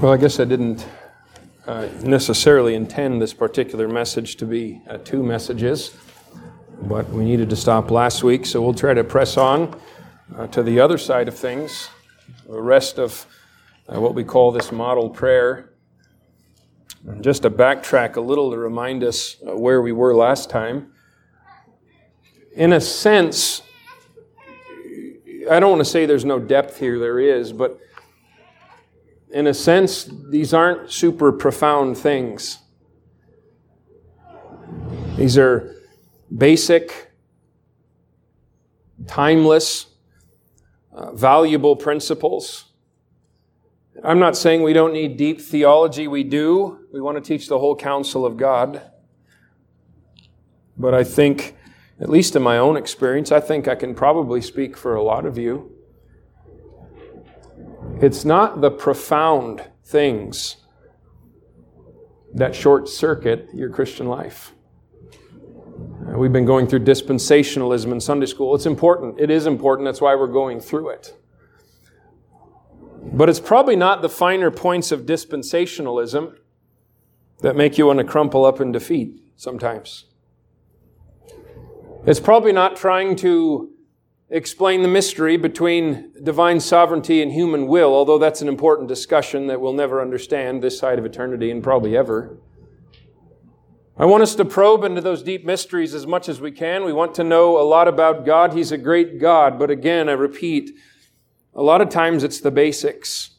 Well, I guess I didn't uh, necessarily intend this particular message to be uh, two messages, but we needed to stop last week, so we'll try to press on uh, to the other side of things, the rest of uh, what we call this model prayer. And just to backtrack a little to remind us uh, where we were last time. In a sense, I don't want to say there's no depth here, there is, but in a sense, these aren't super profound things. These are basic, timeless, uh, valuable principles. I'm not saying we don't need deep theology. We do. We want to teach the whole counsel of God. But I think, at least in my own experience, I think I can probably speak for a lot of you it's not the profound things that short circuit your Christian life. Uh, we've been going through dispensationalism in Sunday school. It's important. It is important. That's why we're going through it. But it's probably not the finer points of dispensationalism that make you want to crumple up in defeat sometimes. It's probably not trying to explain the mystery between divine sovereignty and human will, although that's an important discussion that we'll never understand this side of eternity and probably ever. I want us to probe into those deep mysteries as much as we can. We want to know a lot about God. He's a great God, but again, I repeat, a lot of times it's the basics.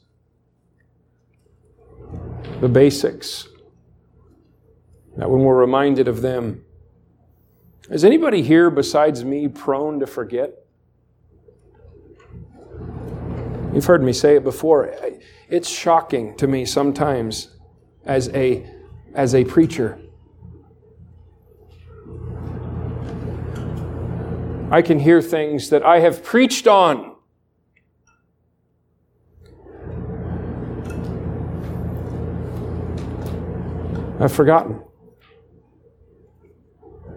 The basics. That when we're reminded of them. Is anybody here besides me prone to forget? You've heard me say it before. It's shocking to me sometimes as a, as a preacher. I can hear things that I have preached on. I've forgotten.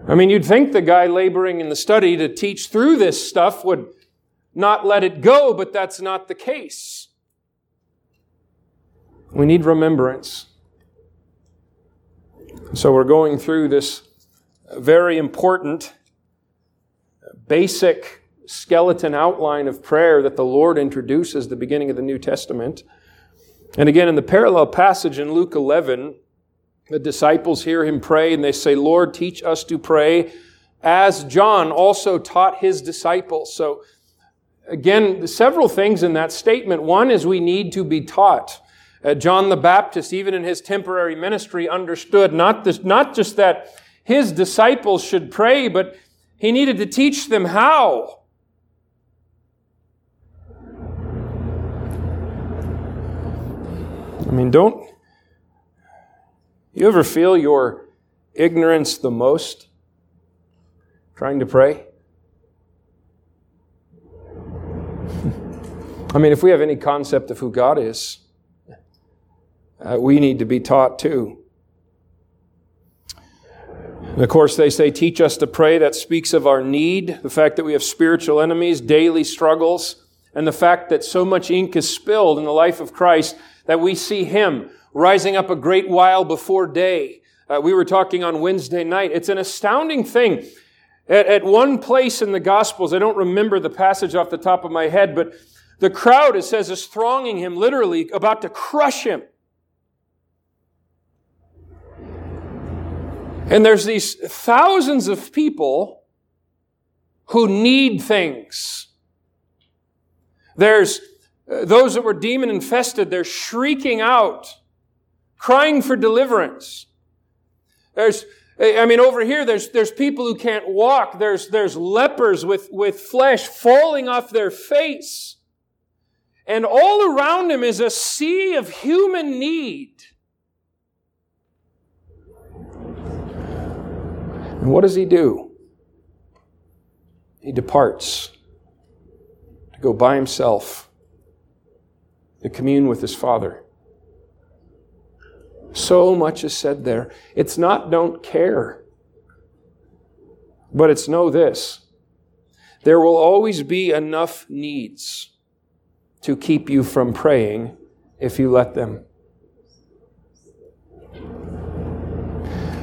I mean, you'd think the guy laboring in the study to teach through this stuff would not let it go, but that's not the case. We need remembrance. So we're going through this very important, basic skeleton outline of prayer that the Lord introduces the beginning of the New Testament. And again, in the parallel passage in Luke 11, the disciples hear him pray and they say, Lord, teach us to pray as John also taught his disciples. So Again, several things in that statement. One is we need to be taught. Uh, John the Baptist, even in his temporary ministry, understood not, this, not just that his disciples should pray, but he needed to teach them how. I mean, don't you ever feel your ignorance the most trying to pray? I mean, if we have any concept of who God is, uh, we need to be taught too. And of course, they say, teach us to pray. That speaks of our need, the fact that we have spiritual enemies, daily struggles, and the fact that so much ink is spilled in the life of Christ that we see Him rising up a great while before day. Uh, we were talking on Wednesday night. It's an astounding thing. At, at one place in the Gospels, I don't remember the passage off the top of my head, but the crowd, it says, is thronging him, literally about to crush him. And there's these thousands of people who need things. There's uh, those that were demon infested, they're shrieking out, crying for deliverance. There's, I mean, over here, there's, there's people who can't walk. There's, there's lepers with, with flesh falling off their face. And all around him is a sea of human need. And what does he do? He departs to go by himself to commune with his Father. So much is said there. It's not don't care, but it's know this. There will always be enough needs to keep you from praying if you let them.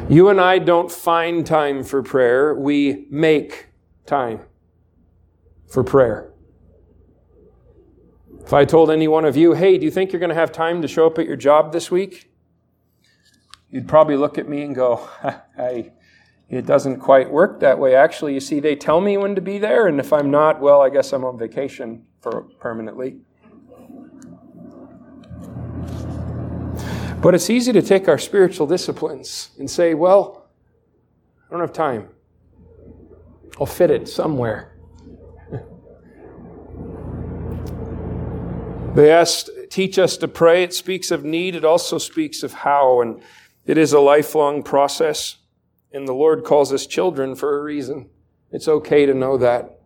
You and I don't find time for prayer, we make time for prayer. If I told any one of you, hey, do you think you're going to have time to show up at your job this week? You'd probably look at me and go, I, it doesn't quite work that way. Actually, you see, they tell me when to be there, and if I'm not, well, I guess I'm on vacation for permanently. But it's easy to take our spiritual disciplines and say, well, I don't have time. I'll fit it somewhere. they asked, teach us to pray. It speaks of need, it also speaks of how, and it is a lifelong process. And the Lord calls us children for a reason. It's okay to know that.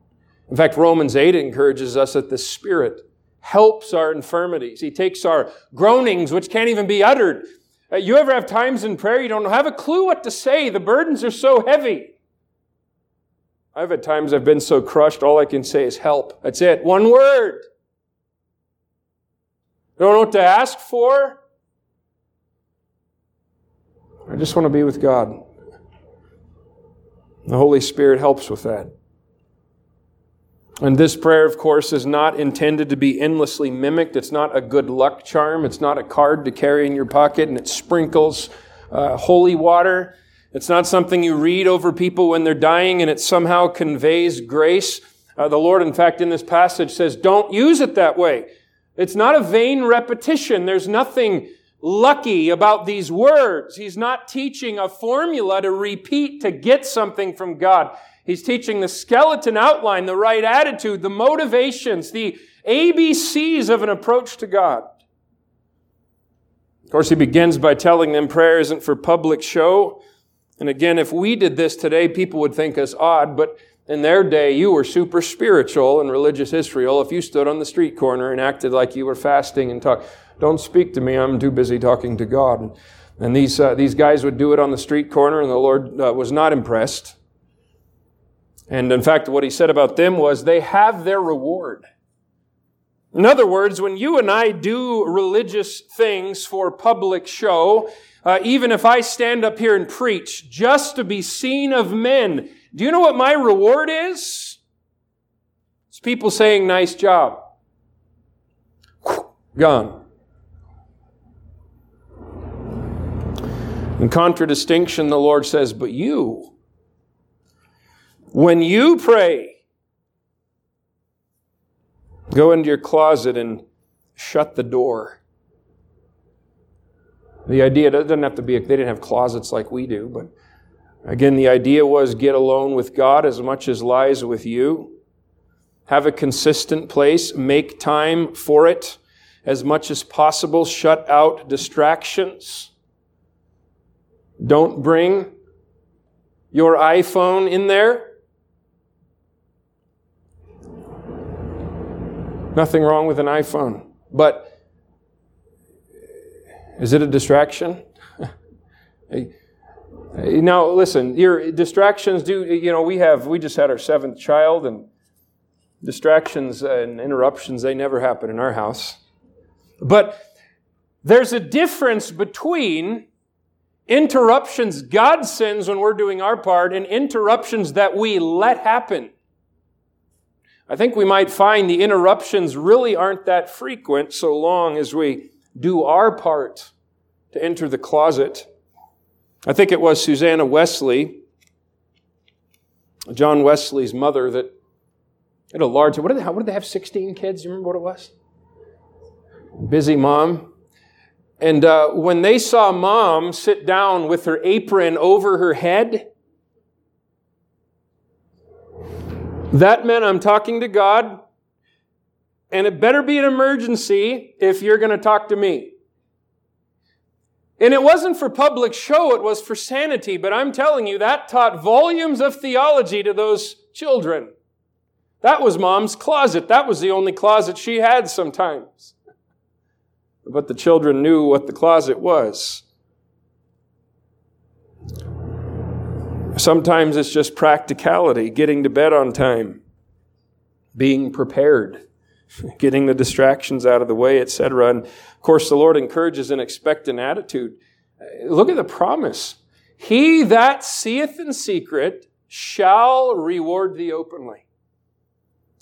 In fact, Romans 8 encourages us that the Spirit helps our infirmities. He takes our groanings, which can't even be uttered. Uh, you ever have times in prayer you don't have a clue what to say? The burdens are so heavy. I've had times I've been so crushed, all I can say is help. That's it. One word. I Don't know what to ask for. I just want to be with God. The Holy Spirit helps with that. And this prayer, of course, is not intended to be endlessly mimicked. It's not a good luck charm. It's not a card to carry in your pocket and it sprinkles uh, holy water. It's not something you read over people when they're dying and it somehow conveys grace. Uh, the Lord, in fact, in this passage says, don't use it that way. It's not a vain repetition. There's nothing lucky about these words. He's not teaching a formula to repeat to get something from God. He's teaching the skeleton outline, the right attitude, the motivations, the ABCs of an approach to God. Of course, he begins by telling them prayer isn't for public show. And again, if we did this today, people would think us odd, but in their day, you were super spiritual in religious Israel if you stood on the street corner and acted like you were fasting and talked. Don't speak to me. I'm too busy talking to God. And these, uh, these guys would do it on the street corner, and the Lord uh, was not impressed. And in fact, what he said about them was they have their reward. In other words, when you and I do religious things for public show, uh, even if I stand up here and preach just to be seen of men, do you know what my reward is? It's people saying, nice job. Gone. In contradistinction, the Lord says, But you, when you pray, go into your closet and shut the door. The idea doesn't have to be, they didn't have closets like we do, but again, the idea was get alone with God as much as lies with you. Have a consistent place, make time for it as much as possible, shut out distractions. Don't bring your iPhone in there. Nothing wrong with an iPhone. But is it a distraction? now, listen, your distractions do, you know, we have, we just had our seventh child, and distractions and interruptions, they never happen in our house. But there's a difference between interruptions God sends when we're doing our part and interruptions that we let happen. I think we might find the interruptions really aren't that frequent so long as we do our part to enter the closet. I think it was Susanna Wesley, John Wesley's mother, that had a large, what did they, what did they have, 16 kids? You remember what it was? Busy mom. And uh, when they saw mom sit down with her apron over her head, that meant I'm talking to God, and it better be an emergency if you're going to talk to me. And it wasn't for public show, it was for sanity, but I'm telling you, that taught volumes of theology to those children. That was mom's closet. That was the only closet she had sometimes but the children knew what the closet was. Sometimes it's just practicality, getting to bed on time, being prepared, getting the distractions out of the way, etc. And of course, the Lord encourages an expectant attitude. Uh, look at the promise. He that seeth in secret shall reward thee openly.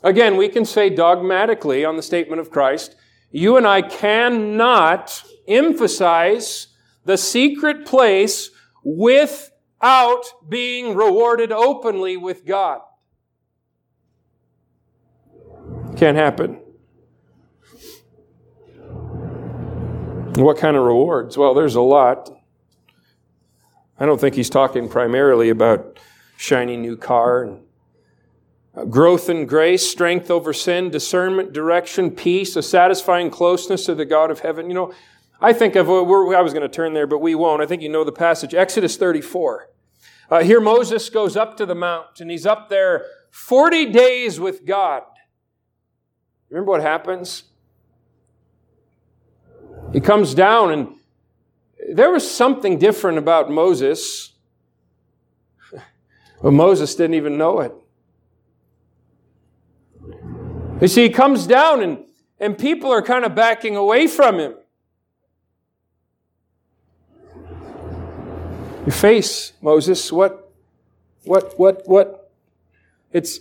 Again, we can say dogmatically on the statement of Christ, you and I cannot emphasize the secret place without being rewarded openly with God. Can't happen. What kind of rewards? Well, there's a lot. I don't think he's talking primarily about shiny new car and uh, growth in grace, strength over sin, discernment, direction, peace, a satisfying closeness to the God of heaven. You know, I think of, I was going to turn there, but we won't. I think you know the passage. Exodus 34. Uh, here Moses goes up to the mount and he's up there 40 days with God. Remember what happens? He comes down and there was something different about Moses. But Moses didn't even know it. You see, he comes down and, and people are kind of backing away from him. Your face, Moses, what, what, what, what? It's,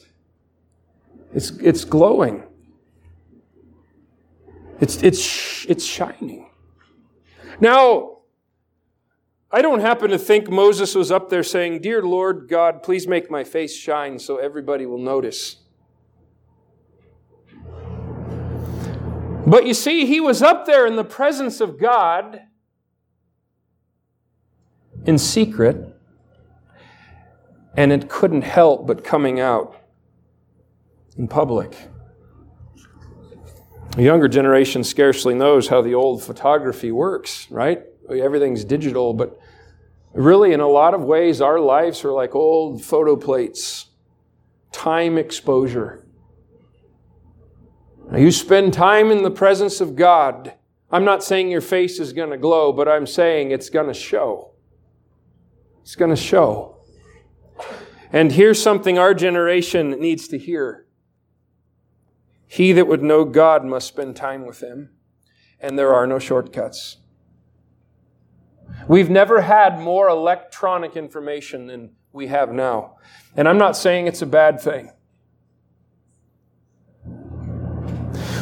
it's, it's glowing. It's, it's, it's shining. Now, I don't happen to think Moses was up there saying, Dear Lord God, please make my face shine so everybody will notice. But you see, he was up there in the presence of God in secret, and it couldn't help but coming out in public. The younger generation scarcely knows how the old photography works, right? Everything's digital, but really, in a lot of ways, our lives are like old photo plates, time exposure. Now, you spend time in the presence of God. I'm not saying your face is going to glow, but I'm saying it's going to show. It's going to show. And here's something our generation needs to hear. He that would know God must spend time with Him, and there are no shortcuts. We've never had more electronic information than we have now. And I'm not saying it's a bad thing.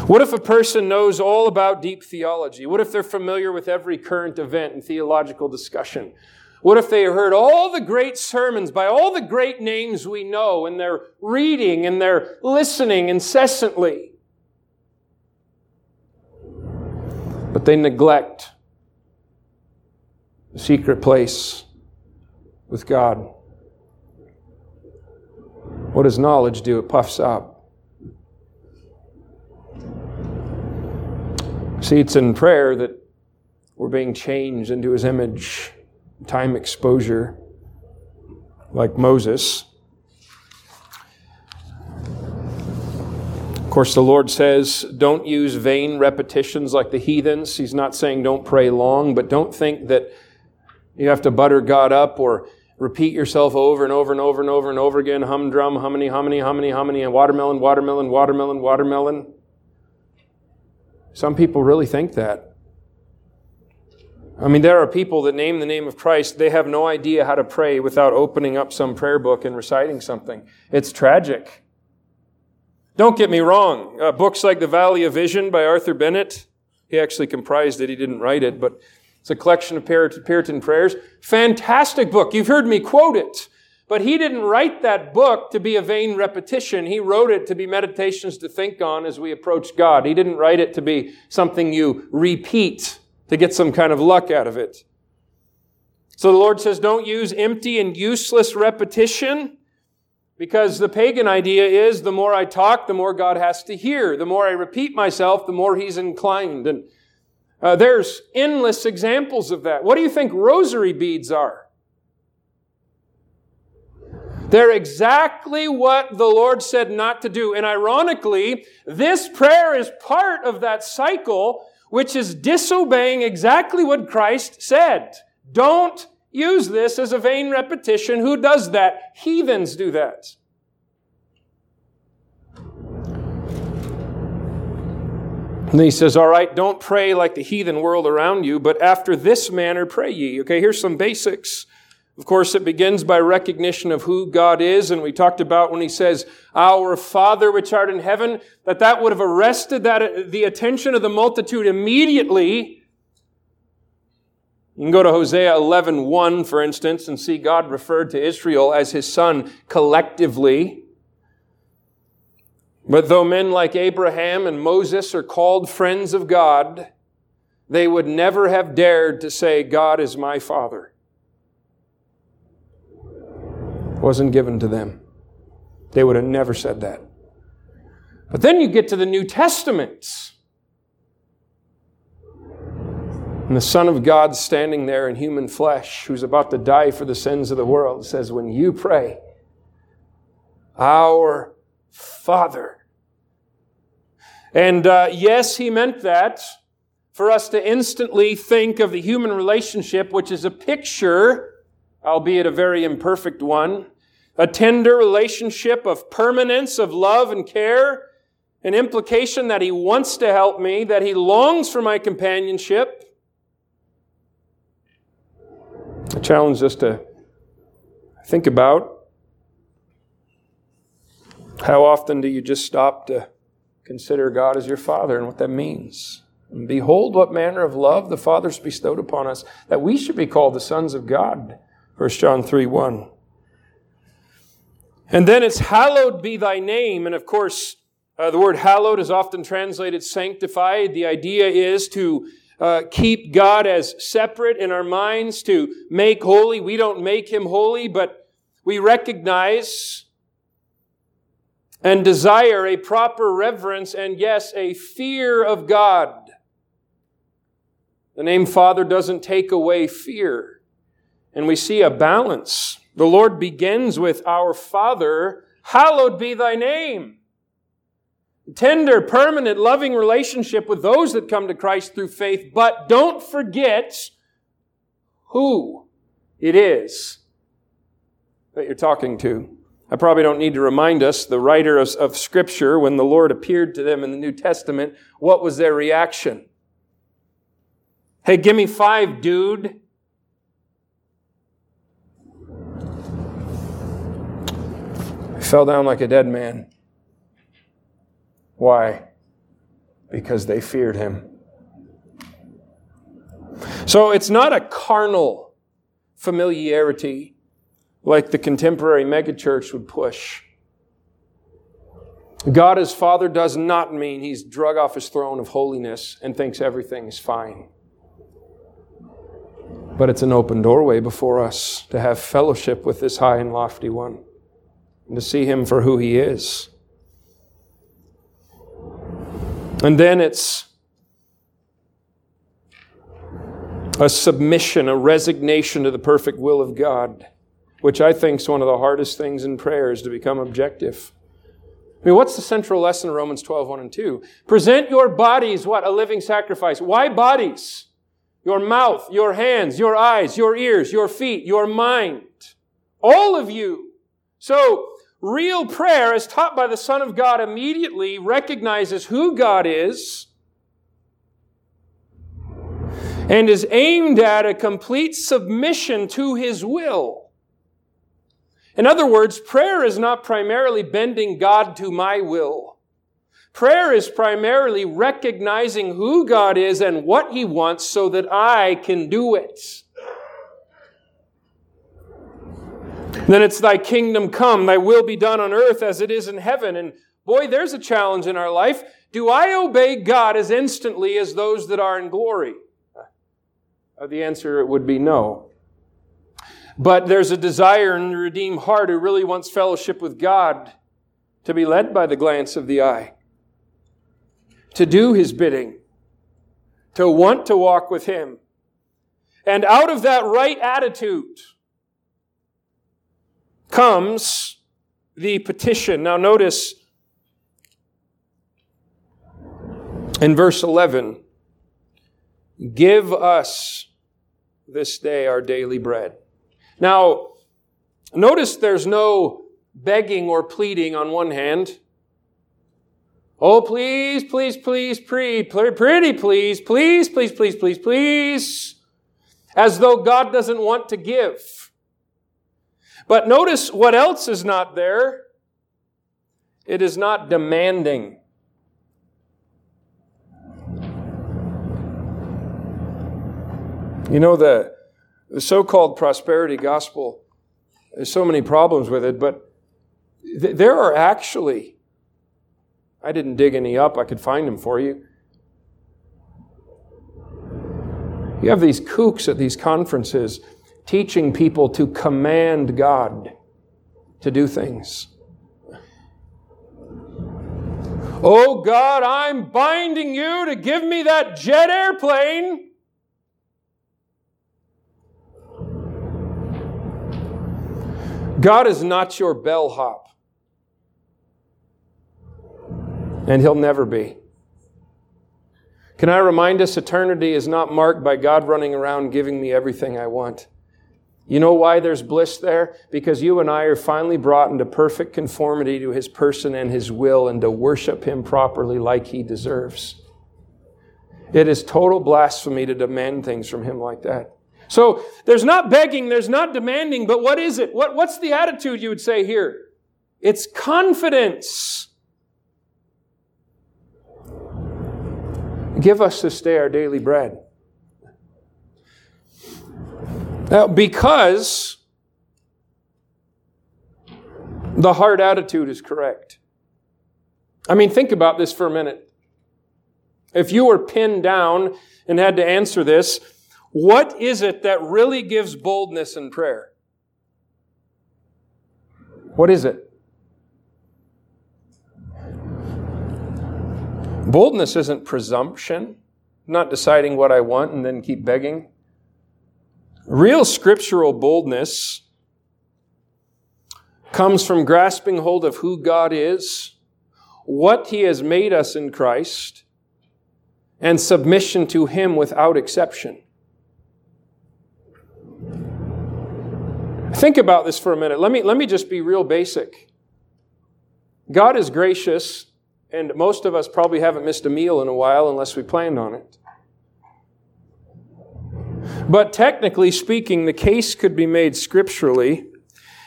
What if a person knows all about deep theology? What if they're familiar with every current event and theological discussion? What if they heard all the great sermons by all the great names we know and they're reading and they're listening incessantly? But they neglect the secret place with God. What does knowledge do? It puffs up. See, it's in prayer that we're being changed into His image, time exposure, like Moses. Of course, the Lord says, don't use vain repetitions like the heathens. He's not saying don't pray long, but don't think that you have to butter God up or repeat yourself over and over and over and over and over again humdrum, humany, humany, humany, humany, and watermelon, watermelon, watermelon, watermelon. Some people really think that. I mean, there are people that name the name of Christ, they have no idea how to pray without opening up some prayer book and reciting something. It's tragic. Don't get me wrong. Uh, books like The Valley of Vision by Arthur Bennett, he actually comprised it, he didn't write it, but it's a collection of Puritan prayers. Fantastic book. You've heard me quote it. But he didn't write that book to be a vain repetition. He wrote it to be meditations to think on as we approach God. He didn't write it to be something you repeat to get some kind of luck out of it. So the Lord says, don't use empty and useless repetition because the pagan idea is the more I talk, the more God has to hear. The more I repeat myself, the more He's inclined. And uh, there's endless examples of that. What do you think rosary beads are? They're exactly what the Lord said not to do. And ironically, this prayer is part of that cycle which is disobeying exactly what Christ said. Don't use this as a vain repetition. Who does that? Heathens do that. And he says, All right, don't pray like the heathen world around you, but after this manner pray ye. Okay, here's some basics. Of course, it begins by recognition of who God is, and we talked about when he says, Our Father which art in heaven, that that would have arrested that, the attention of the multitude immediately. You can go to Hosea 11, 1, for instance, and see God referred to Israel as his son collectively. But though men like Abraham and Moses are called friends of God, they would never have dared to say, God is my Father wasn't given to them. They would have never said that. But then you get to the New Testament. And the Son of God standing there in human flesh, who's about to die for the sins of the world, says, When you pray, Our Father. And uh, yes, he meant that for us to instantly think of the human relationship, which is a picture albeit a very imperfect one, a tender relationship of permanence, of love and care, an implication that He wants to help me, that He longs for my companionship. I challenge us to think about how often do you just stop to consider God as your Father and what that means? And behold, what manner of love the Father's bestowed upon us, that we should be called the sons of God. 1 John 3 1. And then it's hallowed be thy name. And of course, uh, the word hallowed is often translated sanctified. The idea is to uh, keep God as separate in our minds, to make holy. We don't make him holy, but we recognize and desire a proper reverence and, yes, a fear of God. The name Father doesn't take away fear. And we see a balance. The Lord begins with our Father, hallowed be thy name. Tender, permanent, loving relationship with those that come to Christ through faith, but don't forget who it is that you're talking to. I probably don't need to remind us, the writer of, of, Scripture, when the Lord appeared to them in the New Testament, what was their reaction? Hey, give me five, dude. Fell down like a dead man. Why? Because they feared him. So it's not a carnal familiarity like the contemporary megachurch would push. God as Father does not mean he's drug off his throne of holiness and thinks everything is fine. But it's an open doorway before us to have fellowship with this high and lofty one and to see Him for who He is. And then it's a submission, a resignation to the perfect will of God, which I think is one of the hardest things in prayer is to become objective. I mean, what's the central lesson of Romans 12, 1 and 2? Present your bodies, what? A living sacrifice. Why bodies? Your mouth, your hands, your eyes, your ears, your feet, your mind. All of you. So, Real prayer, as taught by the Son of God, immediately recognizes who God is and is aimed at a complete submission to His will. In other words, prayer is not primarily bending God to my will. Prayer is primarily recognizing who God is and what He wants so that I can do it. Then it's thy kingdom come, thy will be done on earth as it is in heaven. And boy, there's a challenge in our life. Do I obey God as instantly as those that are in glory? Uh, the answer would be no. But there's a desire in the redeemed heart who really wants fellowship with God to be led by the glance of the eye, to do his bidding, to want to walk with him. And out of that right attitude, comes the petition. Now, notice in verse 11 give us this day our daily bread. Now, notice there's no begging or pleading on one hand. Oh, please, please, please, pretty, pretty, please, please, please, please, please, please. As though God doesn't want to give. But notice what else is not there. It is not demanding. You know, the, the so called prosperity gospel, there's so many problems with it, but th- there are actually, I didn't dig any up, I could find them for you. You have these kooks at these conferences teaching people to command God to do things. Oh God, I'm binding you to give me that jet airplane. God is not your bellhop. And He'll never be. Can I remind us, eternity is not marked by God running around giving me everything I want. You know why there's bliss there? Because you and I are finally brought into perfect conformity to His person and His will and to worship Him properly like He deserves. It is total blasphemy to demand things from Him like that. So there's not begging, there's not demanding, but what is it? What, what's the attitude you would say here? It's confidence. Give us this day our daily bread. Now, because the heart attitude is correct. I mean, think about this for a minute. If you were pinned down and had to answer this, what is it that really gives boldness in prayer? What is it? Boldness isn't presumption, not deciding what I want and then keep begging. Real scriptural boldness comes from grasping hold of who God is, what He has made us in Christ, and submission to Him without exception. Think about this for a minute. Let me, let me just be real basic. God is gracious, and most of us probably haven't missed a meal in a while unless we planned on it. But technically speaking, the case could be made scripturally.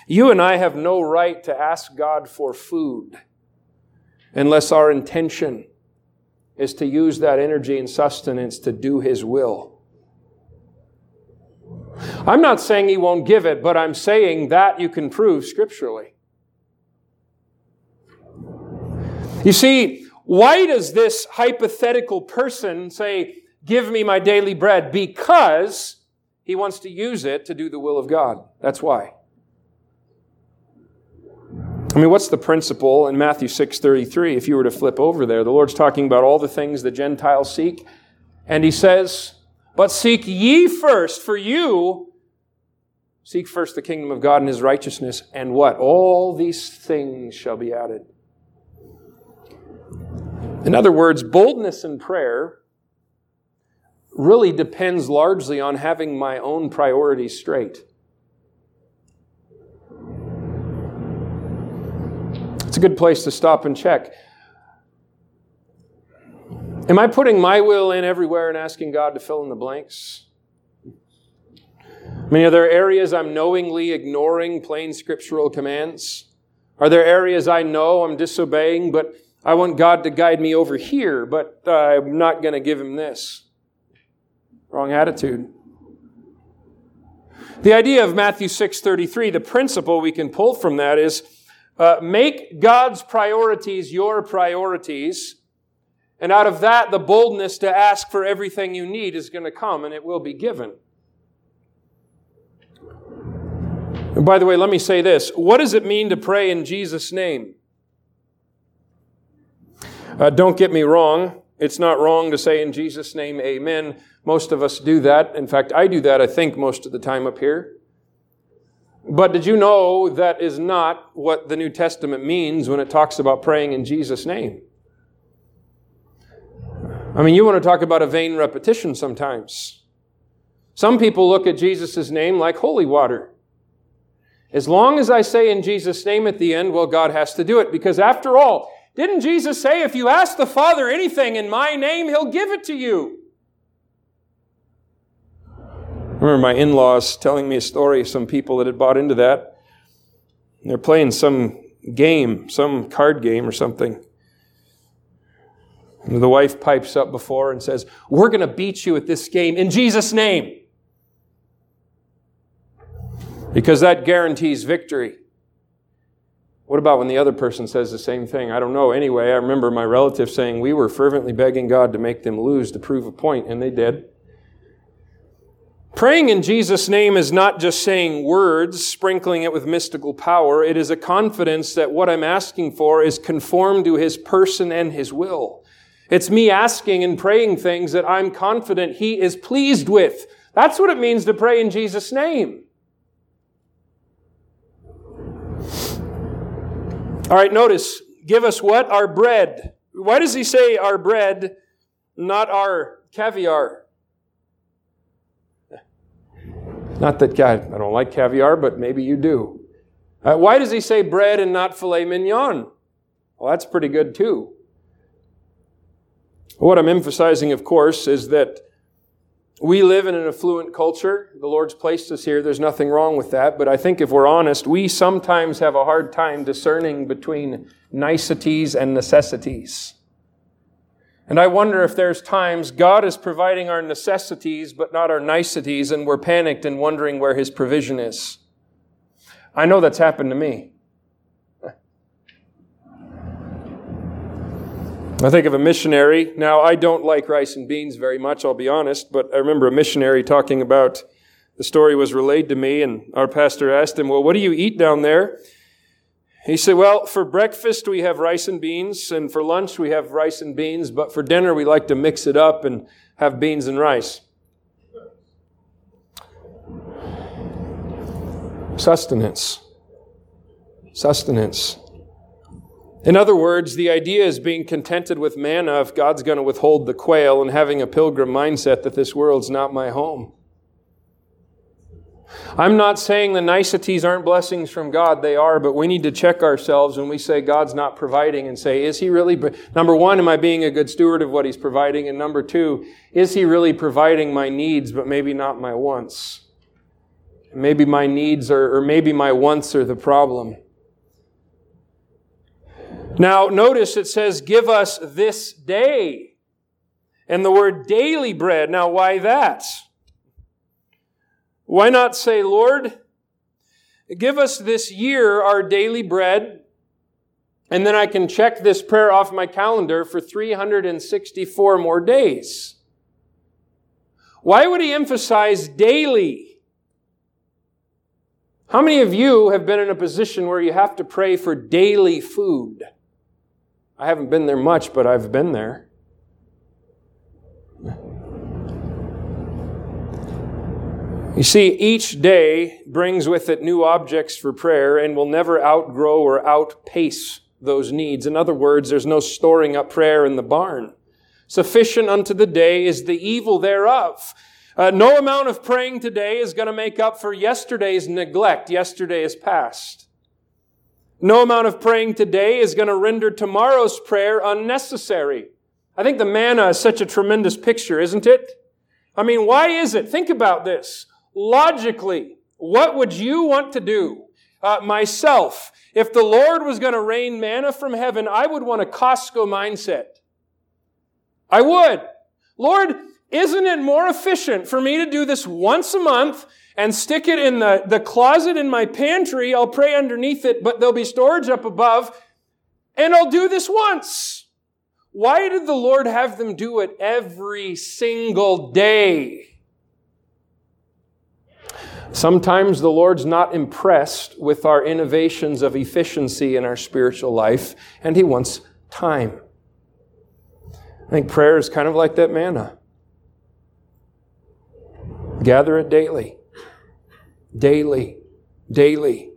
You and I have no right to ask God for food unless our intention is to use that energy and sustenance to do His will. I'm not saying he won't give it, but I'm saying that you can prove scripturally. You see, why does this hypothetical person say, Give me my daily bread? Because he wants to use it to do the will of God. That's why. I mean, what's the principle in Matthew 6:33? If you were to flip over there, the Lord's talking about all the things the Gentiles seek, and he says, but seek ye first for you. Seek first the kingdom of God and his righteousness, and what? All these things shall be added. In other words, boldness in prayer really depends largely on having my own priorities straight. It's a good place to stop and check. Am I putting my will in everywhere and asking God to fill in the blanks? I mean, are there areas I'm knowingly ignoring plain scriptural commands? Are there areas I know I'm disobeying, but I want God to guide me over here, but I'm not going to give him this? Wrong attitude. The idea of Matthew 6:33, the principle we can pull from that is uh, make God's priorities your priorities and out of that, the boldness to ask for everything you need is going to come and it will be given. And by the way, let me say this. What does it mean to pray in Jesus' name? Uh, don't get me wrong. It's not wrong to say in Jesus' name, amen. Most of us do that. In fact, I do that, I think, most of the time up here. But did you know that is not what the New Testament means when it talks about praying in Jesus' name? I mean, you want to talk about a vain repetition sometimes. Some people look at Jesus' name like holy water. As long as I say in Jesus' name at the end, well, God has to do it. Because after all, didn't Jesus say, if you ask the Father anything in my name, he'll give it to you? Remember my in laws telling me a story of some people that had bought into that. They're playing some game, some card game or something. And the wife pipes up before and says, We're going to beat you at this game in Jesus' name. Because that guarantees victory. What about when the other person says the same thing? I don't know. Anyway, I remember my relative saying, We were fervently begging God to make them lose to prove a point, and they did. Praying in Jesus' name is not just saying words, sprinkling it with mystical power. It is a confidence that what I'm asking for is conformed to His person and His will. It's me asking and praying things that I'm confident He is pleased with. That's what it means to pray in Jesus' name. All right, notice, give us what? Our bread. Why does He say our bread, not our caviar? Not that, God, I don't like caviar, but maybe you do. Uh, why does he say bread and not filet mignon? Well, that's pretty good too. What I'm emphasizing, of course, is that we live in an affluent culture. The Lord's placed us here. There's nothing wrong with that. But I think if we're honest, we sometimes have a hard time discerning between niceties and necessities. And I wonder if there's times God is providing our necessities, but not our niceties, and we're panicked and wondering where His provision is. I know that's happened to me. I think of a missionary. Now, I don't like rice and beans very much, I'll be honest, but I remember a missionary talking about the story was relayed to me, and our pastor asked him, Well, what do you eat down there? He said, Well, for breakfast we have rice and beans, and for lunch we have rice and beans, but for dinner we like to mix it up and have beans and rice. Sustenance. Sustenance. In other words, the idea is being contented with manna if God's going to withhold the quail and having a pilgrim mindset that this world's not my home. I'm not saying the niceties aren't blessings from God. They are, but we need to check ourselves when we say God's not providing and say, is He really, number one, am I being a good steward of what He's providing? And number two, is He really providing my needs, but maybe not my wants? Maybe my needs are, or maybe my wants are the problem. Now, notice it says, give us this day. And the word daily bread. Now, why that? Why not say, Lord, give us this year our daily bread, and then I can check this prayer off my calendar for 364 more days? Why would he emphasize daily? How many of you have been in a position where you have to pray for daily food? I haven't been there much, but I've been there. You see, each day brings with it new objects for prayer and will never outgrow or outpace those needs. In other words, there's no storing up prayer in the barn. Sufficient unto the day is the evil thereof. Uh, no amount of praying today is going to make up for yesterday's neglect. Yesterday is past. No amount of praying today is going to render tomorrow's prayer unnecessary. I think the manna is such a tremendous picture, isn't it? I mean, why is it? Think about this logically, what would you want to do? Uh, myself, if the Lord was going to rain manna from heaven, I would want a Costco mindset. I would. Lord, isn't it more efficient for me to do this once a month and stick it in the, the closet in my pantry? I'll pray underneath it, but there'll be storage up above, and I'll do this once. Why did the Lord have them do it every single day? Sometimes the Lord's not impressed with our innovations of efficiency in our spiritual life, and He wants time. I think prayer is kind of like that manna. Gather it daily, daily, daily.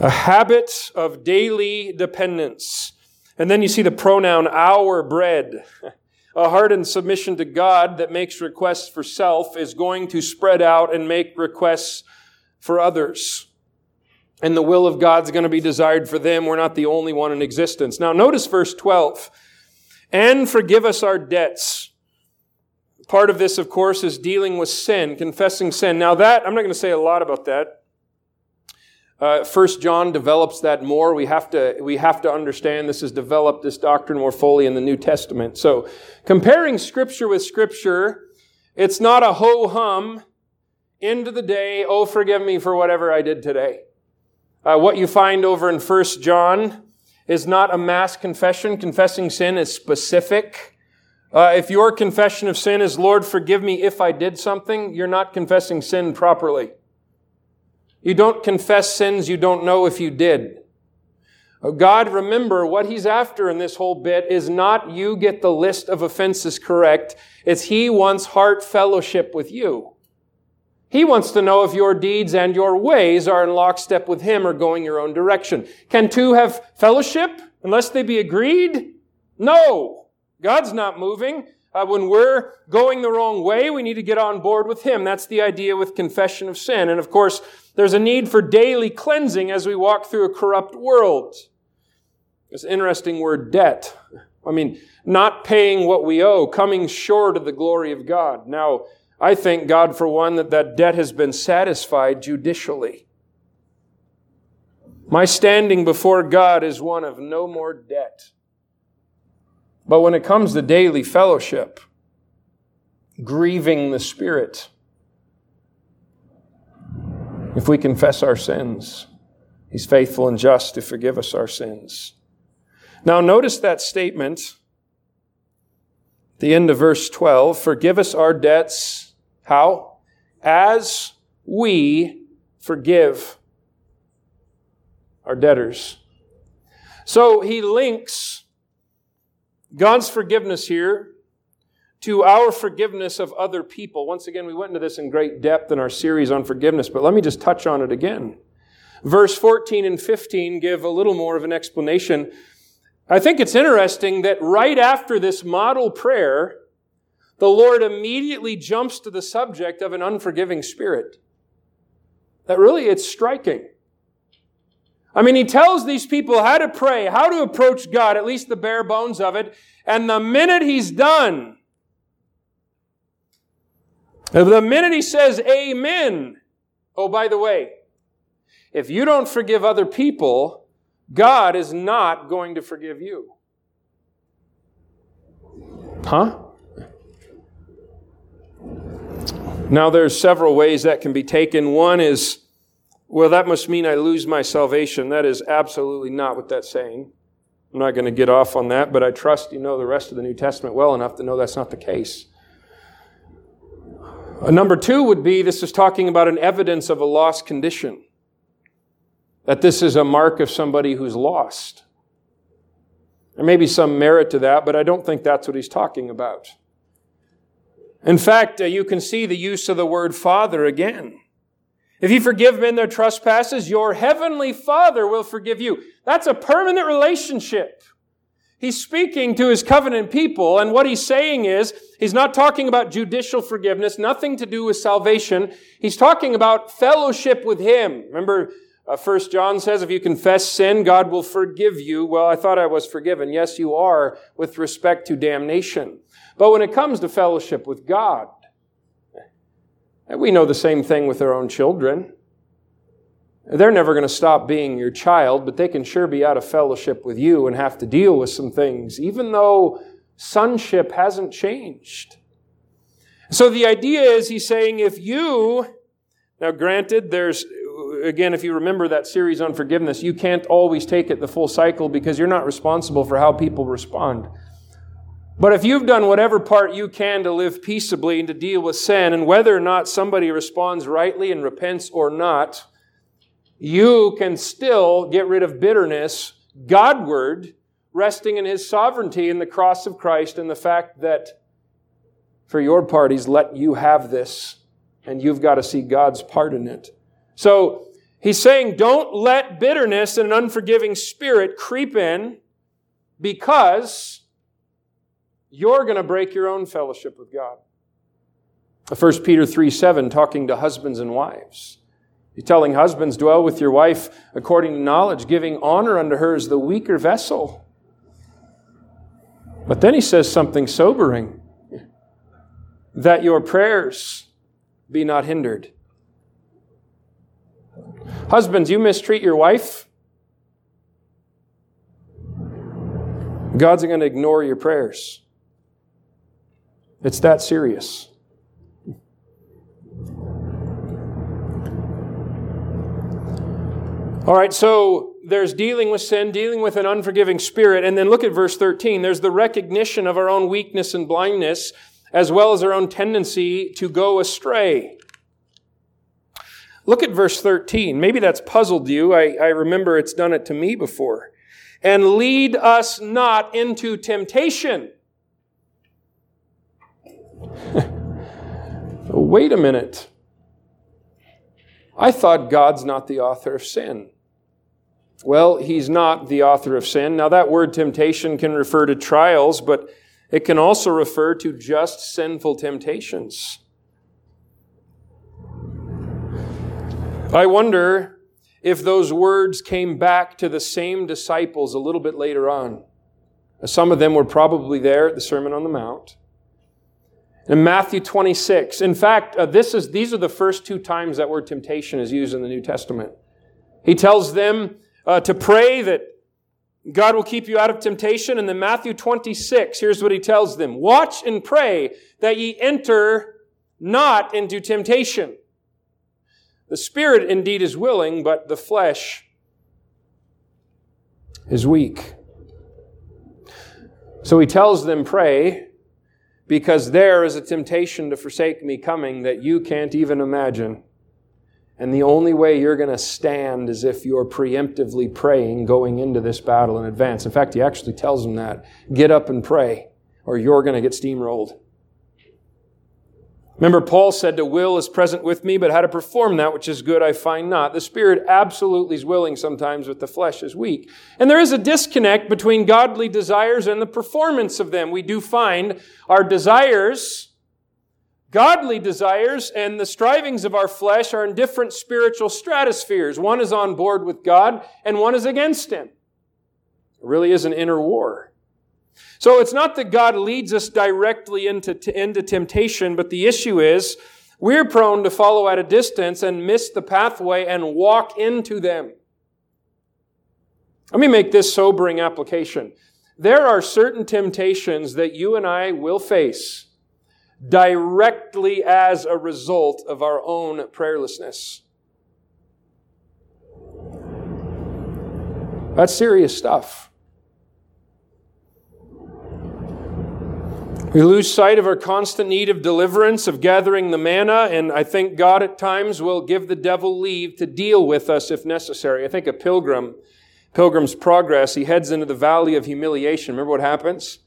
A habit of daily dependence. And then you see the pronoun our bread. A heart in submission to God that makes requests for self is going to spread out and make requests for others. And the will of God's going to be desired for them. We're not the only one in existence. Now, notice verse 12. And forgive us our debts. Part of this, of course, is dealing with sin, confessing sin. Now, that, I'm not going to say a lot about that. Uh, First John develops that more. We have to we have to understand this has developed this doctrine more fully in the New Testament. So, comparing Scripture with Scripture, it's not a ho hum into the day. Oh, forgive me for whatever I did today. Uh, what you find over in First John is not a mass confession. Confessing sin is specific. Uh, if your confession of sin is, Lord, forgive me if I did something, you're not confessing sin properly. You don't confess sins you don't know if you did. Uh, God, remember, what He's after in this whole bit is not you get the list of offenses correct. It's He wants heart fellowship with you. He wants to know if your deeds and your ways are in lockstep with Him or going your own direction. Can two have fellowship unless they be agreed? No. God's not moving. Uh, when we're going the wrong way, we need to get on board with Him. That's the idea with confession of sin. And of course, there's a need for daily cleansing as we walk through a corrupt world. This interesting word, debt. I mean, not paying what we owe, coming short of the glory of God. Now, I thank God for one that that debt has been satisfied judicially. My standing before God is one of no more debt. But when it comes to daily fellowship, grieving the Spirit, if we confess our sins, He's faithful and just to forgive us our sins. Now, notice that statement, the end of verse 12 Forgive us our debts. How? As we forgive our debtors. So he links God's forgiveness here to our forgiveness of other people. Once again, we went into this in great depth in our series on forgiveness, but let me just touch on it again. Verse 14 and 15 give a little more of an explanation. I think it's interesting that right after this model prayer, the Lord immediately jumps to the subject of an unforgiving spirit. That really, it's striking. I mean, he tells these people how to pray, how to approach God, at least the bare bones of it. And the minute he's done, the minute he says amen, oh, by the way, if you don't forgive other people, God is not going to forgive you. Huh? Now, there's several ways that can be taken. One is well, that must mean I lose my salvation. That is absolutely not what that's saying. I'm not going to get off on that, but I trust you know the rest of the New Testament well enough to know that's not the case. Uh, number two would be this is talking about an evidence of a lost condition. That this is a mark of somebody who's lost. There may be some merit to that, but I don't think that's what he's talking about. In fact, uh, you can see the use of the word father again. If you forgive men their trespasses, your heavenly Father will forgive you. That's a permanent relationship. He's speaking to his covenant people, and what he's saying is, he's not talking about judicial forgiveness, nothing to do with salvation. He's talking about fellowship with him. Remember, uh, First John says, if you confess sin, God will forgive you. Well, I thought I was forgiven. Yes, you are with respect to damnation. But when it comes to fellowship with God, we know the same thing with our own children. They're never going to stop being your child, but they can sure be out of fellowship with you and have to deal with some things, even though sonship hasn't changed. So the idea is he's saying if you, now granted, there's, again, if you remember that series on forgiveness, you can't always take it the full cycle because you're not responsible for how people respond. But if you've done whatever part you can to live peaceably and to deal with sin, and whether or not somebody responds rightly and repents or not, you can still get rid of bitterness Godward, resting in His sovereignty in the cross of Christ and the fact that for your part, He's let you have this, and you've got to see God's part in it. So, He's saying, don't let bitterness and an unforgiving spirit creep in because you're going to break your own fellowship with God. 1 Peter 3 7, talking to husbands and wives. He's telling husbands, dwell with your wife according to knowledge, giving honor unto her as the weaker vessel. But then he says something sobering that your prayers be not hindered. Husbands, you mistreat your wife, God's going to ignore your prayers. It's that serious. All right, so there's dealing with sin, dealing with an unforgiving spirit, and then look at verse 13. There's the recognition of our own weakness and blindness, as well as our own tendency to go astray. Look at verse 13. Maybe that's puzzled you. I, I remember it's done it to me before. And lead us not into temptation. Wait a minute. I thought God's not the author of sin. Well, he's not the author of sin. Now, that word temptation can refer to trials, but it can also refer to just sinful temptations. I wonder if those words came back to the same disciples a little bit later on. Some of them were probably there at the Sermon on the Mount. In Matthew 26, in fact, uh, this is, these are the first two times that word temptation is used in the New Testament. He tells them uh, to pray that God will keep you out of temptation. And then Matthew 26, here's what he tells them. Watch and pray that ye enter not into temptation. The spirit indeed is willing, but the flesh is weak. So he tells them, pray, because there is a temptation to forsake me coming that you can't even imagine. And the only way you're going to stand is if you're preemptively praying going into this battle in advance. In fact, he actually tells them that. Get up and pray, or you're going to get steamrolled. Remember, Paul said, The will is present with me, but how to perform that which is good I find not. The spirit absolutely is willing sometimes, but the flesh is weak. And there is a disconnect between godly desires and the performance of them. We do find our desires Godly desires and the strivings of our flesh are in different spiritual stratospheres. One is on board with God and one is against Him. It really is an inner war. So it's not that God leads us directly into, into temptation, but the issue is we're prone to follow at a distance and miss the pathway and walk into them. Let me make this sobering application. There are certain temptations that you and I will face directly as a result of our own prayerlessness. That's serious stuff. We lose sight of our constant need of deliverance, of gathering the manna, and I think God at times will give the devil leave to deal with us if necessary. I think a pilgrim, Pilgrim's Progress, he heads into the valley of humiliation. Remember what happens?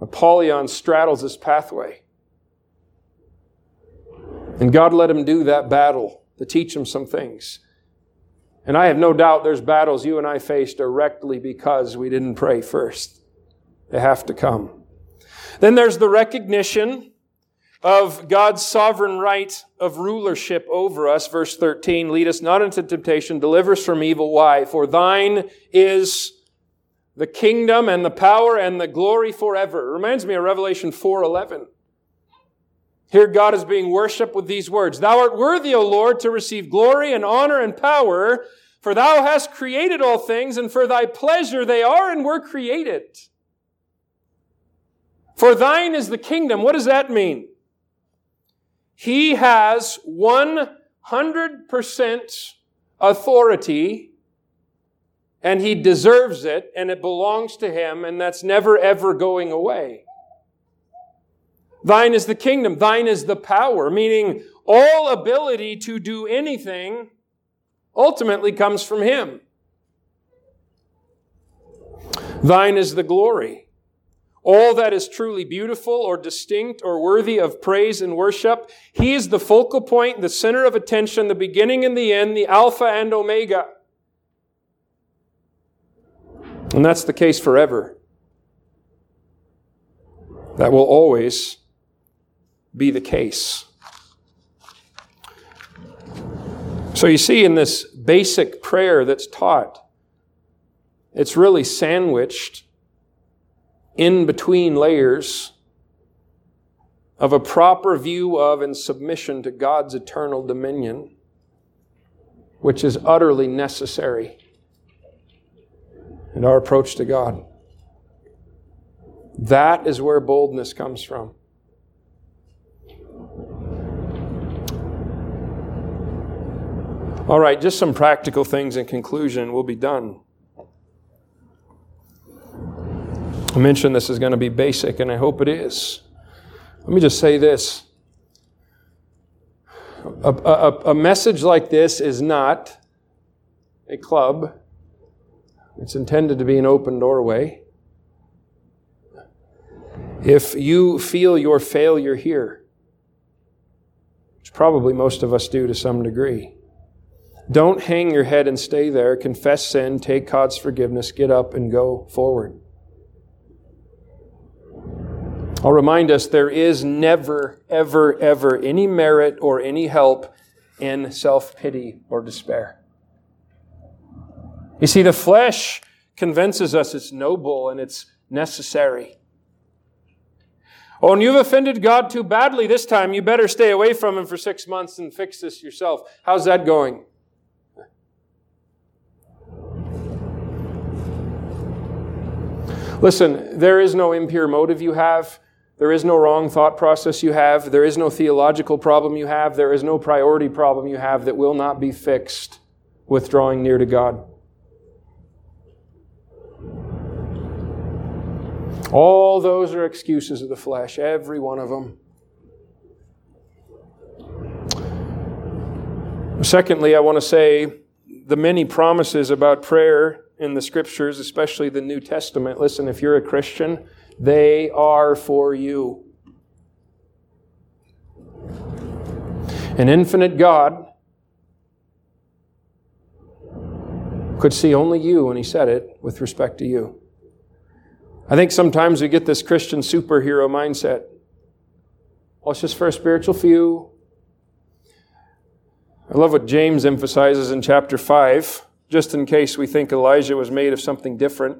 Apollyon straddles this pathway. And God let him do that battle to teach him some things. And I have no doubt there's battles you and I face directly because we didn't pray first. They have to come. Then there's the recognition of God's sovereign right of rulership over us. Verse 13, lead us not into temptation, deliver us from evil. Why? For thine is the kingdom and the power and the glory forever. It reminds me of Revelation 4.11. Here God is being worshiped with these words. Thou art worthy, O Lord, to receive glory and honor and power, for thou hast created all things, and for thy pleasure they are and were created. For thine is the kingdom. What does that mean? He has 100% authority, and he deserves it, and it belongs to him, and that's never ever going away. Thine is the kingdom. Thine is the power, meaning all ability to do anything ultimately comes from Him. Thine is the glory. All that is truly beautiful or distinct or worthy of praise and worship, He is the focal point, the center of attention, the beginning and the end, the Alpha and Omega. And that's the case forever. That will always be the case. So you see, in this basic prayer that's taught, it's really sandwiched in between layers of a proper view of and submission to God's eternal dominion which is utterly necessary in our approach to God. That is where boldness comes from. All right, just some practical things in conclusion. We'll be done. I mentioned this is going to be basic, and I hope it is. Let me just say this a, a, a message like this is not a club, it's intended to be an open doorway. If you feel your failure here, which probably most of us do to some degree, don't hang your head and stay there. Confess sin, take God's forgiveness, get up and go forward. I'll remind us there is never, ever, ever any merit or any help in self pity or despair. You see, the flesh convinces us it's noble and it's necessary. Oh, and you've offended God too badly this time. You better stay away from Him for six months and fix this yourself. How's that going? Listen, there is no impure motive you have. There is no wrong thought process you have. There is no theological problem you have. There is no priority problem you have that will not be fixed with drawing near to God. All those are excuses of the flesh, every one of them. Secondly, I want to say the many promises about prayer in the scriptures, especially the New Testament. Listen, if you're a Christian, they are for you. An infinite God could see only you when he said it with respect to you. I think sometimes we get this Christian superhero mindset. Well, it's just for a spiritual few. I love what James emphasizes in chapter 5, just in case we think Elijah was made of something different.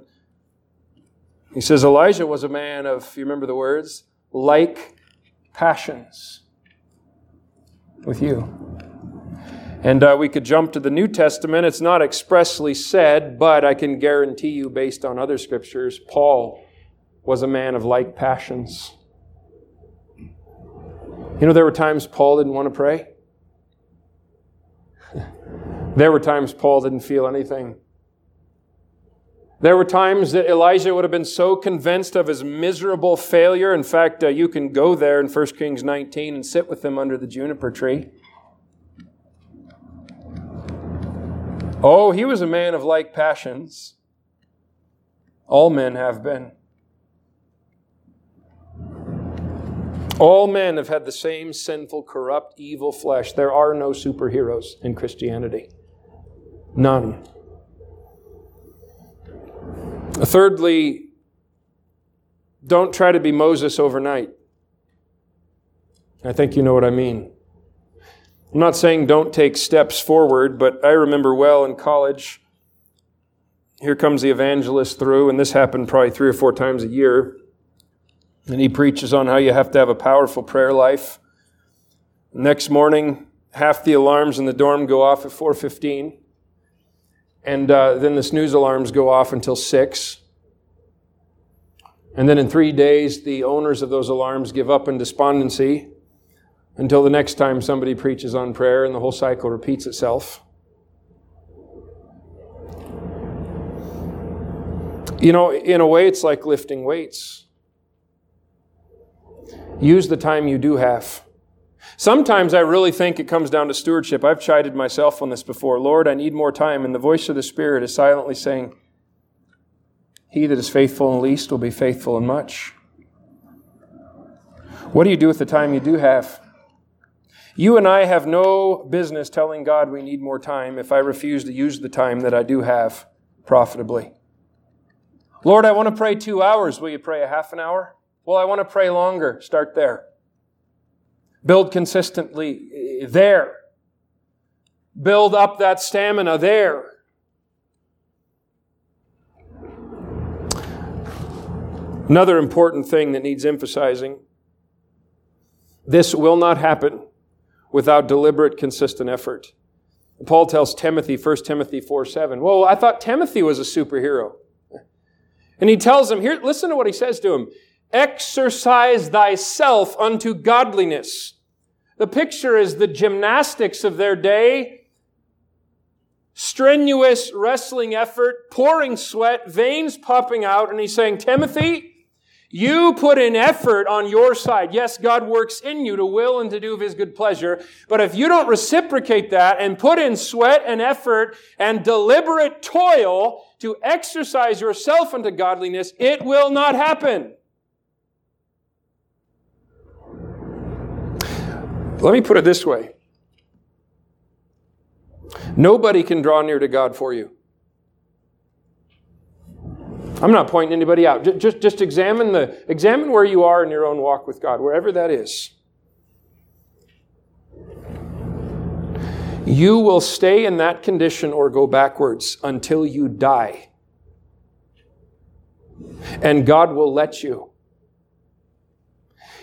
He says Elijah was a man of, you remember the words? Like passions with you. And uh, we could jump to the New Testament. It's not expressly said, but I can guarantee you, based on other scriptures, Paul was a man of like passions. You know, there were times Paul didn't want to pray. There were times Paul didn't feel anything. There were times that Elijah would have been so convinced of his miserable failure. In fact, uh, you can go there in 1 Kings 19 and sit with him under the juniper tree. Oh, he was a man of like passions. All men have been. All men have had the same sinful, corrupt, evil flesh. There are no superheroes in Christianity. None. Thirdly, don't try to be Moses overnight. I think you know what I mean. I'm not saying don't take steps forward, but I remember well in college, here comes the evangelist through, and this happened probably three or four times a year. And he preaches on how you have to have a powerful prayer life. Next morning, half the alarms in the dorm go off at 4:15. And uh, then the snooze alarms go off until 6. And then in three days, the owners of those alarms give up in despondency until the next time somebody preaches on prayer, and the whole cycle repeats itself. You know, in a way, it's like lifting weights. Use the time you do have. Sometimes I really think it comes down to stewardship. I've chided myself on this before. Lord, I need more time. And the voice of the Spirit is silently saying, He that is faithful in the least will be faithful in much. What do you do with the time you do have? You and I have no business telling God we need more time if I refuse to use the time that I do have profitably. Lord, I want to pray two hours. Will you pray a half an hour? Well, I want to pray longer. Start there. Build consistently there. Build up that stamina there. Another important thing that needs emphasizing this will not happen without deliberate, consistent effort. Paul tells Timothy, 1 Timothy 4 7, well, I thought Timothy was a superhero. And he tells him, here, listen to what he says to him. Exercise thyself unto godliness. The picture is the gymnastics of their day. Strenuous wrestling effort, pouring sweat, veins popping out. And he's saying, Timothy, you put in effort on your side. Yes, God works in you to will and to do of His good pleasure. But if you don't reciprocate that and put in sweat and effort and deliberate toil to exercise yourself unto godliness, it will not happen. Let me put it this way. Nobody can draw near to God for you. I'm not pointing anybody out. Just, just, just examine, the, examine where you are in your own walk with God, wherever that is. You will stay in that condition or go backwards until you die. And God will let you.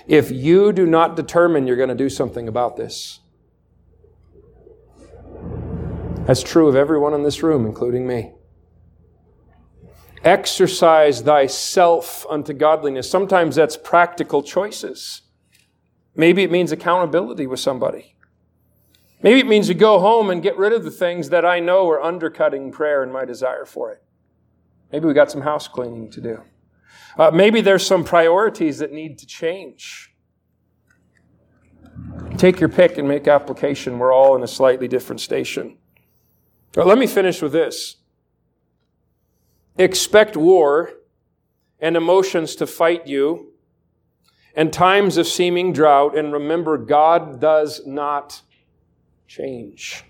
If you do not determine you're going to do something about this. That's true of everyone in this room, including me. Exercise thyself unto godliness. Sometimes that's practical choices. Maybe it means accountability with somebody. Maybe it means you go home and get rid of the things that I know are undercutting prayer and my desire for it. Maybe we got some house cleaning to do. Uh, maybe there's some priorities that need to change. Take your pick and make application. We're all in a slightly different station. But let me finish with this. Expect war and emotions to fight you and times of seeming drought, and remember, God does not change.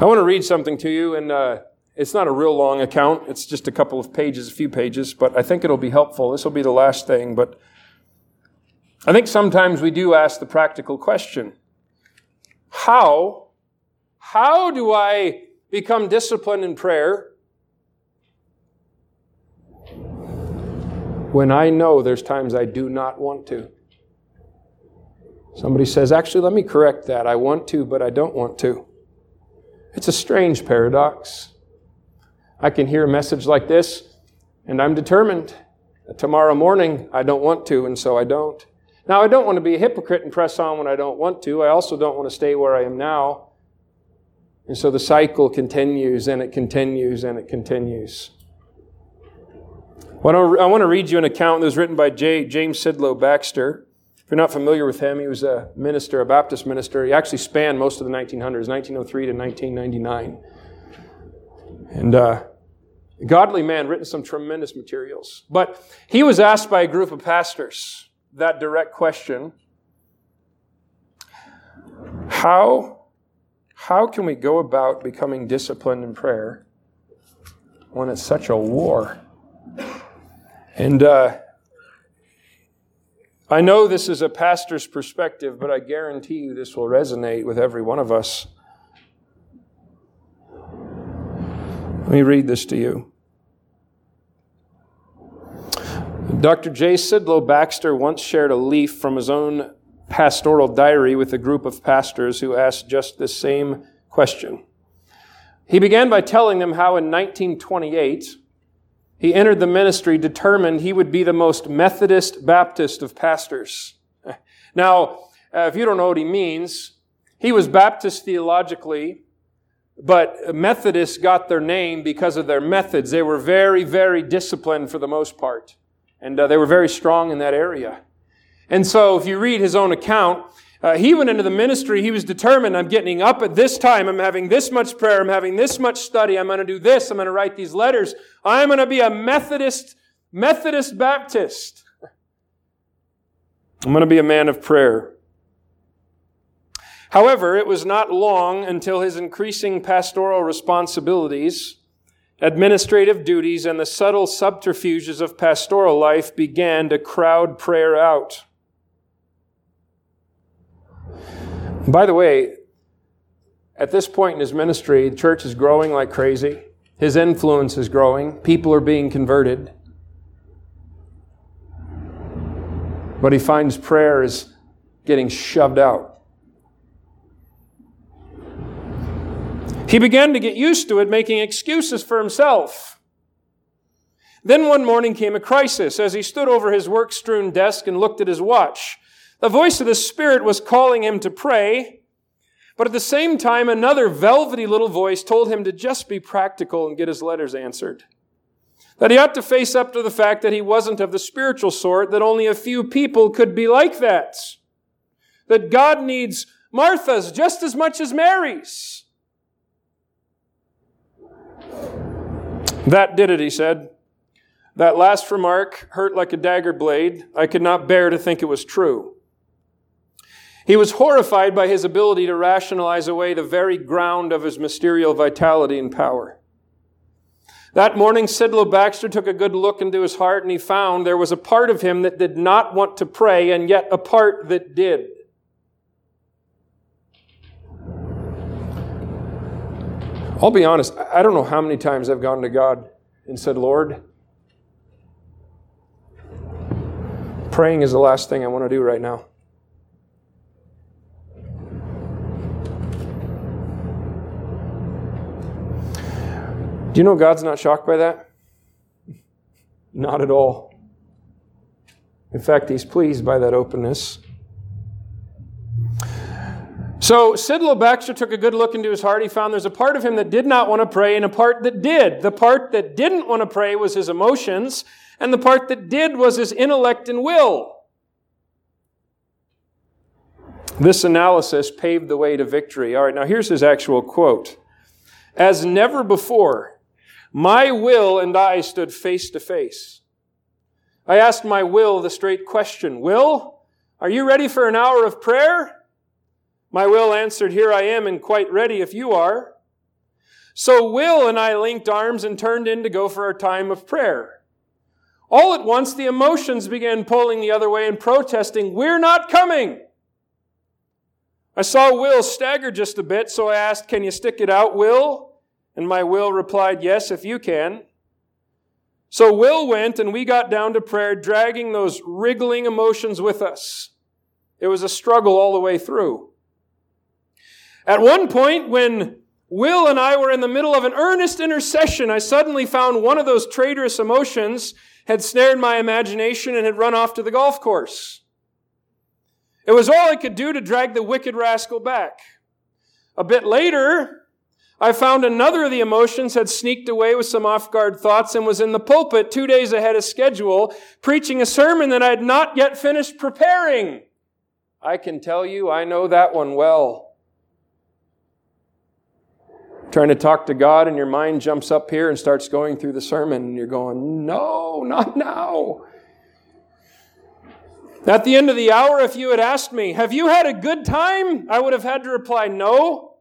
I want to read something to you, and uh, it's not a real long account. It's just a couple of pages, a few pages, but I think it'll be helpful. This will be the last thing, but I think sometimes we do ask the practical question How? How do I become disciplined in prayer when I know there's times I do not want to. Somebody says, actually, let me correct that. I want to, but I don't want to. It's a strange paradox. I can hear a message like this, and I'm determined. Tomorrow morning, I don't want to, and so I don't. Now, I don't want to be a hypocrite and press on when I don't want to. I also don't want to stay where I am now. And so the cycle continues and it continues and it continues. I want to read you an account that was written by J. James Sidlow Baxter. If you're not familiar with him, he was a minister, a Baptist minister. He actually spanned most of the 1900s, 1903 to 1999. And uh, godly man, written some tremendous materials. But he was asked by a group of pastors that direct question How how can we go about becoming disciplined in prayer when it's such a war? And uh, I know this is a pastor's perspective, but I guarantee you this will resonate with every one of us. Let me read this to you. Dr. J. Sidlow Baxter once shared a leaf from his own pastoral diary with a group of pastors who asked just the same question. He began by telling them how in 1928 he entered the ministry determined he would be the most Methodist Baptist of pastors. Now, uh, if you don't know what he means, he was Baptist theologically, but Methodists got their name because of their methods. They were very, very disciplined for the most part, and uh, they were very strong in that area. And so, if you read his own account, uh, he went into the ministry. He was determined, I'm getting up at this time. I'm having this much prayer. I'm having this much study. I'm going to do this. I'm going to write these letters. I'm going to be a Methodist, Methodist Baptist. I'm going to be a man of prayer. However, it was not long until his increasing pastoral responsibilities, administrative duties, and the subtle subterfuges of pastoral life began to crowd prayer out. By the way, at this point in his ministry, the church is growing like crazy. His influence is growing. People are being converted. But he finds prayer is getting shoved out. He began to get used to it, making excuses for himself. Then one morning came a crisis as he stood over his work strewn desk and looked at his watch. The voice of the Spirit was calling him to pray, but at the same time, another velvety little voice told him to just be practical and get his letters answered. That he ought to face up to the fact that he wasn't of the spiritual sort, that only a few people could be like that. That God needs Martha's just as much as Mary's. That did it, he said. That last remark hurt like a dagger blade. I could not bear to think it was true. He was horrified by his ability to rationalize away the very ground of his mysterious vitality and power. That morning, Sidlow Baxter took a good look into his heart and he found there was a part of him that did not want to pray and yet a part that did. I'll be honest, I don't know how many times I've gone to God and said, Lord, praying is the last thing I want to do right now. Do you know God's not shocked by that? Not at all. In fact, He's pleased by that openness. So Sidlow Baxter took a good look into his heart. He found there's a part of him that did not want to pray and a part that did. The part that didn't want to pray was his emotions, and the part that did was his intellect and will. This analysis paved the way to victory. All right, now here's his actual quote. As never before, my will and I stood face to face. I asked my will the straight question Will, are you ready for an hour of prayer? My will answered, Here I am and quite ready if you are. So Will and I linked arms and turned in to go for our time of prayer. All at once, the emotions began pulling the other way and protesting, We're not coming! I saw Will stagger just a bit, so I asked, Can you stick it out, Will? And my Will replied, Yes, if you can. So Will went and we got down to prayer, dragging those wriggling emotions with us. It was a struggle all the way through. At one point, when Will and I were in the middle of an earnest intercession, I suddenly found one of those traitorous emotions had snared my imagination and had run off to the golf course. It was all I could do to drag the wicked rascal back. A bit later, I found another of the emotions had sneaked away with some off guard thoughts and was in the pulpit two days ahead of schedule, preaching a sermon that I had not yet finished preparing. I can tell you, I know that one well. Trying to talk to God, and your mind jumps up here and starts going through the sermon, and you're going, No, not now. At the end of the hour, if you had asked me, Have you had a good time? I would have had to reply, No.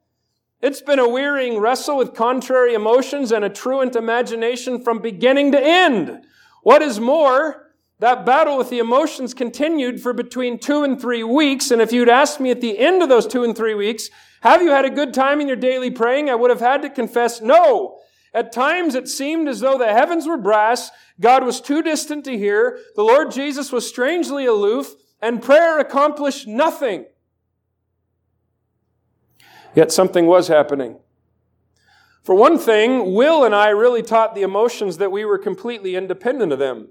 It's been a wearying wrestle with contrary emotions and a truant imagination from beginning to end. What is more, that battle with the emotions continued for between two and three weeks. And if you'd asked me at the end of those two and three weeks, have you had a good time in your daily praying? I would have had to confess no. At times it seemed as though the heavens were brass, God was too distant to hear, the Lord Jesus was strangely aloof, and prayer accomplished nothing. Yet something was happening. For one thing, Will and I really taught the emotions that we were completely independent of them.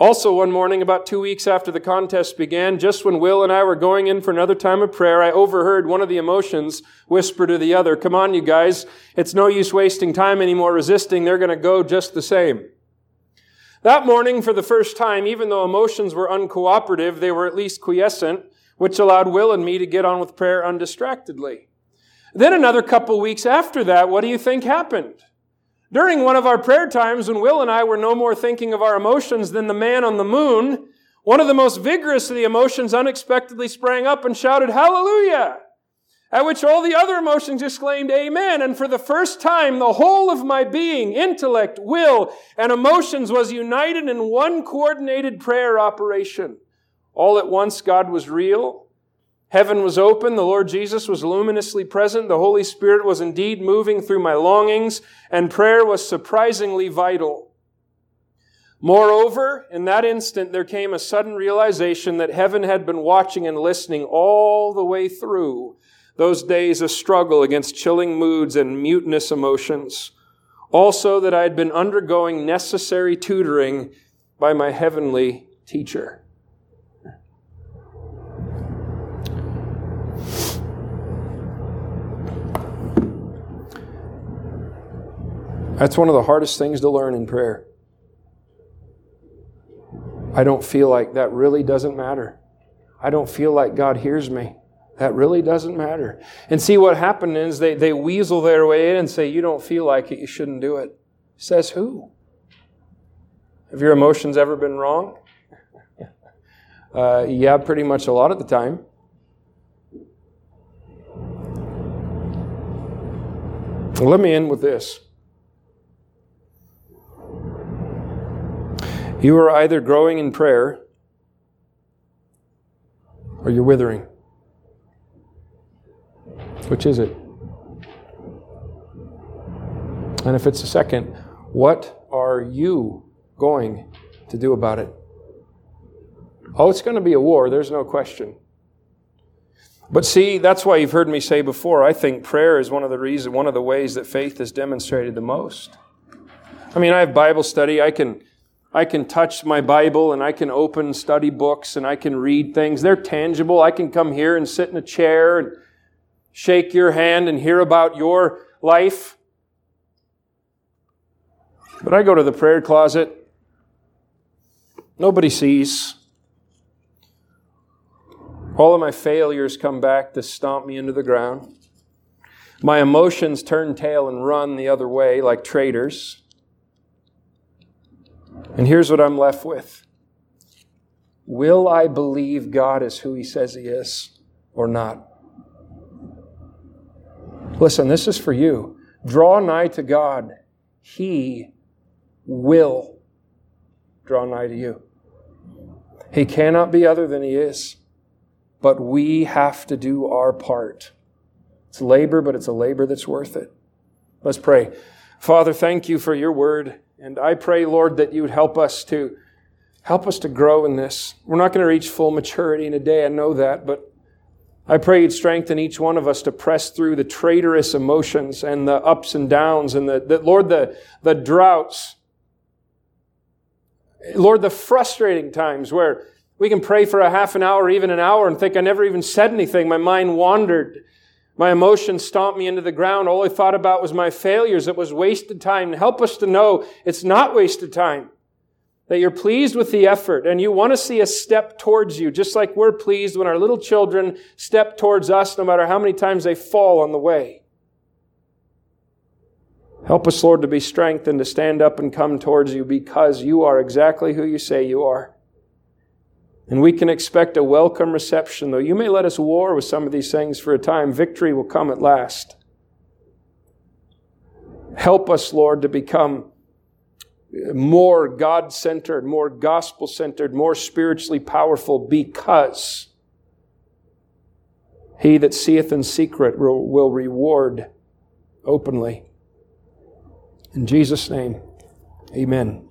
Also, one morning, about two weeks after the contest began, just when Will and I were going in for another time of prayer, I overheard one of the emotions whisper to the other, Come on, you guys. It's no use wasting time anymore resisting. They're going to go just the same. That morning, for the first time, even though emotions were uncooperative, they were at least quiescent which allowed Will and me to get on with prayer undistractedly. Then another couple weeks after that, what do you think happened? During one of our prayer times when Will and I were no more thinking of our emotions than the man on the moon, one of the most vigorous of the emotions unexpectedly sprang up and shouted, Hallelujah! At which all the other emotions exclaimed, Amen. And for the first time, the whole of my being, intellect, will, and emotions was united in one coordinated prayer operation. All at once, God was real. Heaven was open. The Lord Jesus was luminously present. The Holy Spirit was indeed moving through my longings, and prayer was surprisingly vital. Moreover, in that instant, there came a sudden realization that heaven had been watching and listening all the way through. those days of struggle against chilling moods and mutinous emotions. Also, that I had been undergoing necessary tutoring by my heavenly teacher. That's one of the hardest things to learn in prayer. I don't feel like that really doesn't matter. I don't feel like God hears me. That really doesn't matter. And see what happened is they, they weasel their way in and say, You don't feel like it, you shouldn't do it. Says who? Have your emotions ever been wrong? Uh, yeah, pretty much a lot of the time. Let me end with this. You are either growing in prayer or you're withering. Which is it? And if it's the second, what are you going to do about it? Oh, it's going to be a war, there's no question. But see, that's why you've heard me say before, I think prayer is one of the reasons, one of the ways that faith is demonstrated the most. I mean, I have Bible study, I can I can touch my Bible and I can open study books and I can read things. They're tangible. I can come here and sit in a chair and shake your hand and hear about your life. But I go to the prayer closet. Nobody sees. All of my failures come back to stomp me into the ground. My emotions turn tail and run the other way like traitors. And here's what I'm left with Will I believe God is who He says He is or not? Listen, this is for you. Draw nigh to God. He will draw nigh to you. He cannot be other than He is. But we have to do our part. It's labor, but it's a labor that's worth it. Let's pray. Father, thank you for your word. And I pray, Lord, that you would help us to help us to grow in this. We're not going to reach full maturity in a day, I know that, but I pray you'd strengthen each one of us to press through the traitorous emotions and the ups and downs and the, the Lord, the, the droughts. Lord, the frustrating times where we can pray for a half an hour, even an hour, and think I never even said anything. My mind wandered. My emotions stomped me into the ground. All I thought about was my failures. It was wasted time. Help us to know it's not wasted time. That you're pleased with the effort and you want to see a step towards you, just like we're pleased when our little children step towards us, no matter how many times they fall on the way. Help us, Lord, to be strengthened to stand up and come towards you because you are exactly who you say you are. And we can expect a welcome reception, though you may let us war with some of these things for a time. Victory will come at last. Help us, Lord, to become more God centered, more gospel centered, more spiritually powerful because he that seeth in secret will reward openly. In Jesus' name, amen.